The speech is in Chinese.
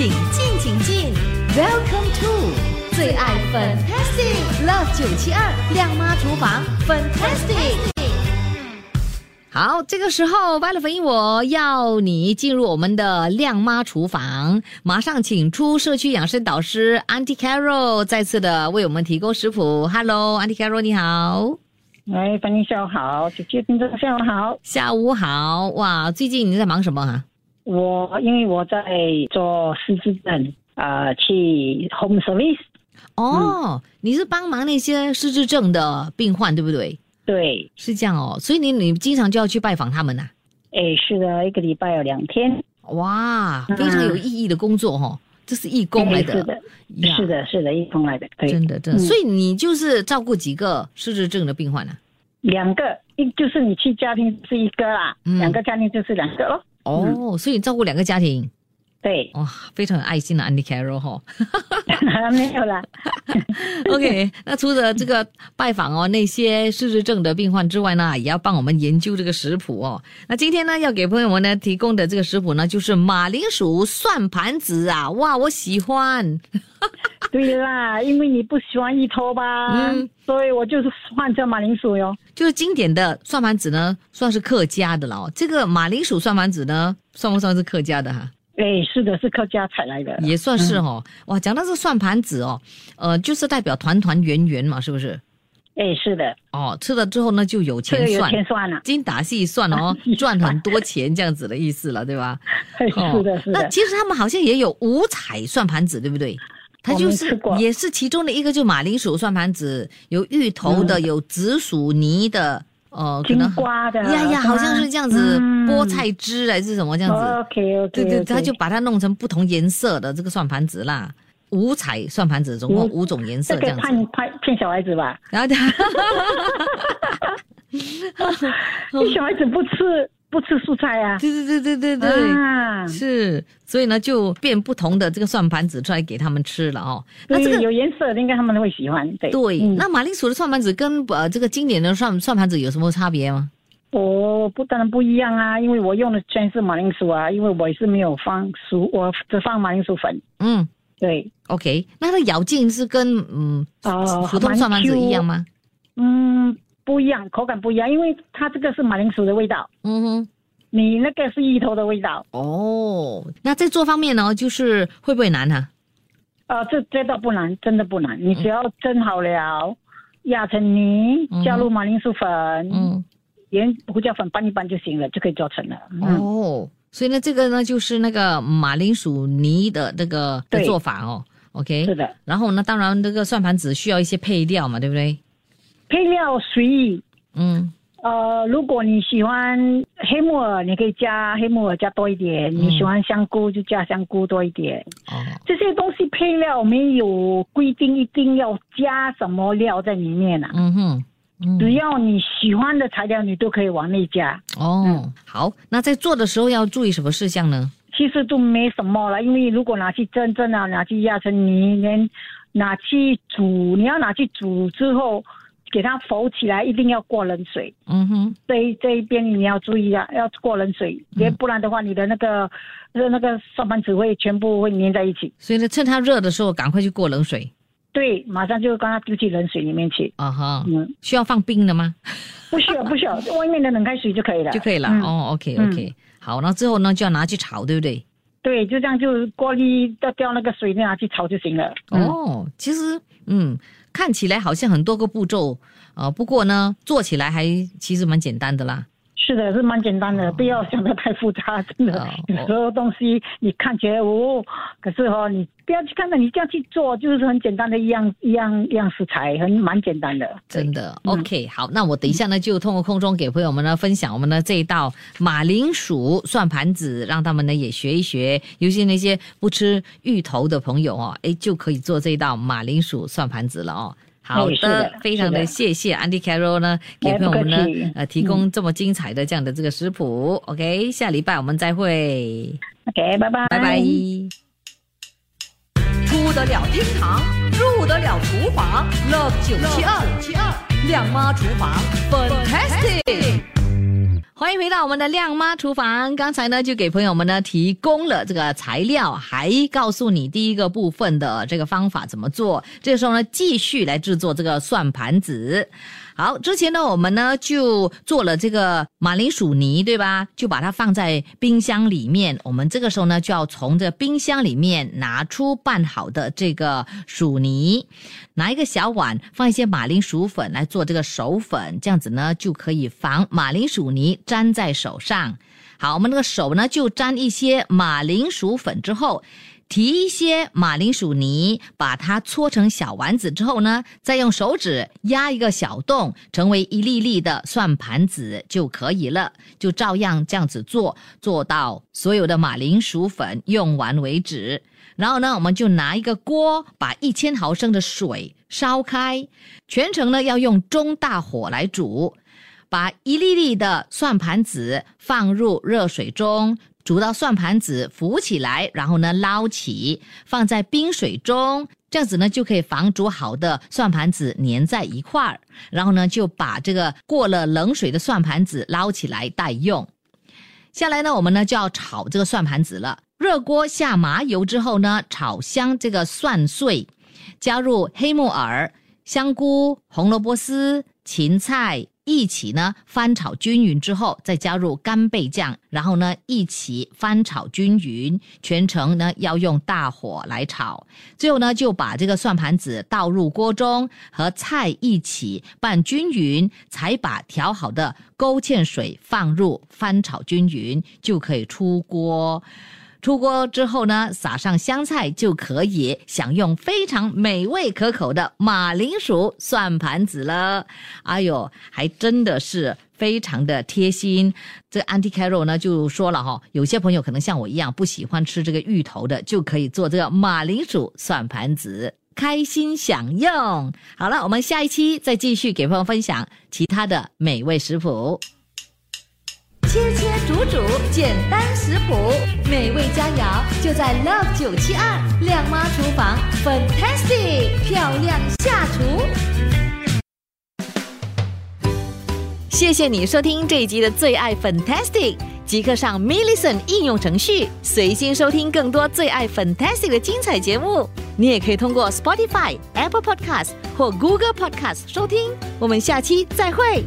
请进，请进，Welcome to 最爱 Fantastic Love 九七二亮妈厨房 Fantastic。好，这个时候，Violet 粉我要你进入我们的亮妈厨房，马上请出社区养生导师 Auntie Carol 再次的为我们提供食谱。Hello，Auntie Carol，你好。哎，欢迎下午好，姐姐听众下午好，下午好。哇，最近你在忙什么哈？我因为我在做失智症，呃，去 home service。哦，你是帮忙那些失智症的病患，对不对？对，是这样哦，所以你你经常就要去拜访他们呐、哎，是的，一个礼拜有两天。哇，非常有意义的工作哦，这是义工来的，哎是的，是的，是的，义工来的，对，真的真的。嗯所以你就是照顾几个失智症的病患啊？两个，一就是你去家庭是一个啦，嗯两个家庭就是两个咯。哦，所以照顾两个家庭，对，哇，非常有爱心的 Andy Carroll 哈、没有啦。OK，那除了这个拜访哦那些失智症的病患之外呢，也要帮我们研究这个食谱哦。那今天呢，要给朋友们呢提供的这个食谱呢，就是马铃薯蒜盘子啊，哇，我喜欢。对啦，因为你不喜欢芋头吧，嗯所以我就是换成马铃薯哟。就是经典的算盘子呢，算是客家的了哦。这个马铃薯算盘子呢，算不算是客家的哈？哎，是的，是客家采来的。也算是哦。哇，讲到这个蒜盘子哦，呃，就是代表团团圆圆嘛，是不是？哎，是的，哦，吃了之后呢，就有钱算有钱算，了。精打细算哦，赚很多钱这样子的意思了，对吧？哦 是的，是的。那其实他们好像也有五彩算盘子，对不对？它就是也是其中的一个，就马铃薯算盘子，有芋头的，有紫薯泥的，呃，可能瓜的呀呀，好像是这样子，嗯菠菜汁还是什么这样子。OK OK，对对，他就把它弄成不同颜色的这个算盘子啦，五彩算盘子，总共五种颜色这样子。骗骗骗小孩子吧，然后他，小孩子不吃不吃蔬菜啊。对对对对对对。啊，是，所以呢，就变不同的这个算盘子出来给他们吃了哦。那这个有颜色的应该他们都会喜欢。对对，嗯那马铃薯的算盘子跟呃这个经典的算算盘子有什么差别吗？我不当然不一样啊，因为我用的全是马铃薯啊，因为我也是没有放薯，我只放马铃薯粉。嗯对，，OK，那它的咬劲是跟嗯呃普通算盘子一样吗？嗯，不一样，口感不一样，因为它这个是马铃薯的味道，嗯哼，你那个是芋头的味道。哦，那在做方面呢，就是会不会难啊、呃，这这倒不难，真的不难，你只要蒸好了，压成泥嗯，加入马铃薯粉，嗯，盐胡椒粉拌一拌就行了，就可以做成了。嗯，哦，所以呢，这个呢就是那个马铃薯泥的那个的做法哦。OK，是的，然后呢，当然这个算盘子需要一些配料嘛，对不对？配料随意。嗯呃，如果你喜欢黑木耳，你可以加黑木耳加多一点；你喜欢香菇就加香菇多一点。哦这些东西配料没有规定一定要加什么料在里面啊，嗯哼嗯只要你喜欢的材料，你都可以往内加。哦好，那在做的时候要注意什么事项呢？其实都没什么了，因为如果拿去蒸蒸啊，拿去压成泥，连拿去煮，你要拿去煮之后，给它浮起来，一定要过冷水。嗯哼这一这一边你要注意啊，要过冷水，嗯也不然的话，你的那个呃那个蒜盘子会全部会粘在一起。所以呢，趁它热的时候赶快去过冷水对，马上就刚它丢进冷水里面去。啊哈。嗯，需要放冰的吗？不需要不需要，外面的冷开水就可以了，就可以了。嗯哦，OK OK，、好，那之后呢就要拿去炒，对不对？对，就这样就过滤掉掉那个水，就拿去炒就行了。嗯哦，其实嗯，看起来好像很多个步骤，啊，不过呢，做起来还其实蛮简单的啦。是的，是蛮简单的，不要想的太复杂，真的。哦 有时候东西你看起来哦，可是哦，你不要去看到，你这样去做，就是很简单的一样一样一样食材，很蛮简单的。真的嗯，OK，好，那我等一下呢，就通过空中给朋友们呢分享我们的这一道马铃薯蒜盘子，让他们呢也学一学，尤其那些不吃芋头的朋友哦，哎，就可以做这一道马铃薯蒜盘子了哦。好的非常的谢谢 Andy Carroll 呢，给哎朋友们呢呃提供这么精彩的这样的这个食谱。OK，下礼拜我们再会，OK，拜拜，拜拜。出得了厅堂，入得了厨房，Love 九七二七二亮妈厨房，Fantastic。欢迎回到我们的亮妈厨房。刚才呢，就给朋友们呢提供了这个材料，还告诉你第一个部分的这个方法怎么做。这个时候呢，继续来制作这个算盘子。好，之前呢，我们呢就做了这个马铃薯泥，对吧？就把它放在冰箱里面。我们这个时候呢，就要从这冰箱里面拿出拌好的这个薯泥，拿一个小碗放一些马铃薯粉来做这个手粉，这样子呢就可以防马铃薯泥粘在手上。好，我们那个手呢就沾一些马铃薯粉之后。提一些马铃薯泥，把它搓成小丸子之后呢，再用手指压一个小洞，成为一粒粒的算盘子就可以了。就照样这样子做，做到所有的马铃薯粉用完为止。然后呢，我们就拿一个锅，把一千毫升的水烧开，全程呢要用中大火来煮，把一粒粒的算盘子放入热水中。煮到算盘子浮起来，然后呢捞起，放在冰水中，这样子呢就可以防煮好的算盘子粘在一块儿。然后呢就把这个过了冷水的算盘子捞起来待用。下来呢我们呢就要炒这个算盘子了。热锅下麻油之后呢，炒香这个蒜碎，加入黑木耳、香菇、红萝卜丝、芹菜。一起呢翻炒均匀之后，再加入干贝酱，然后呢一起翻炒均匀，全程呢要用大火来炒。最后呢就把这个算盘子倒入锅中，和菜一起拌均匀，才把调好的勾芡水放入，翻炒均匀就可以出锅。出锅之后呢，撒上香菜就可以享用非常美味可口的马铃薯蒜盘子了。哎呦，还真的是非常的贴心。这 anti carol 呢就说了哈，有些朋友可能像我一样不喜欢吃这个芋头的，就可以做这个马铃薯蒜盘子，开心享用。好了，我们下一期再继续给朋友分享其他的美味食谱。切切煮煮，简单食谱，美味佳肴就在 Love 九七二靓妈厨房，Fantastic 漂亮下厨。谢谢你收听这一集的最爱 Fantastic，即刻上 m i l l i c e n t 应用程序，随心收听更多最爱 Fantastic 的精彩节目。你也可以通过 Spotify、Apple Podcast 或 Google Podcast 收听。我们下期再会。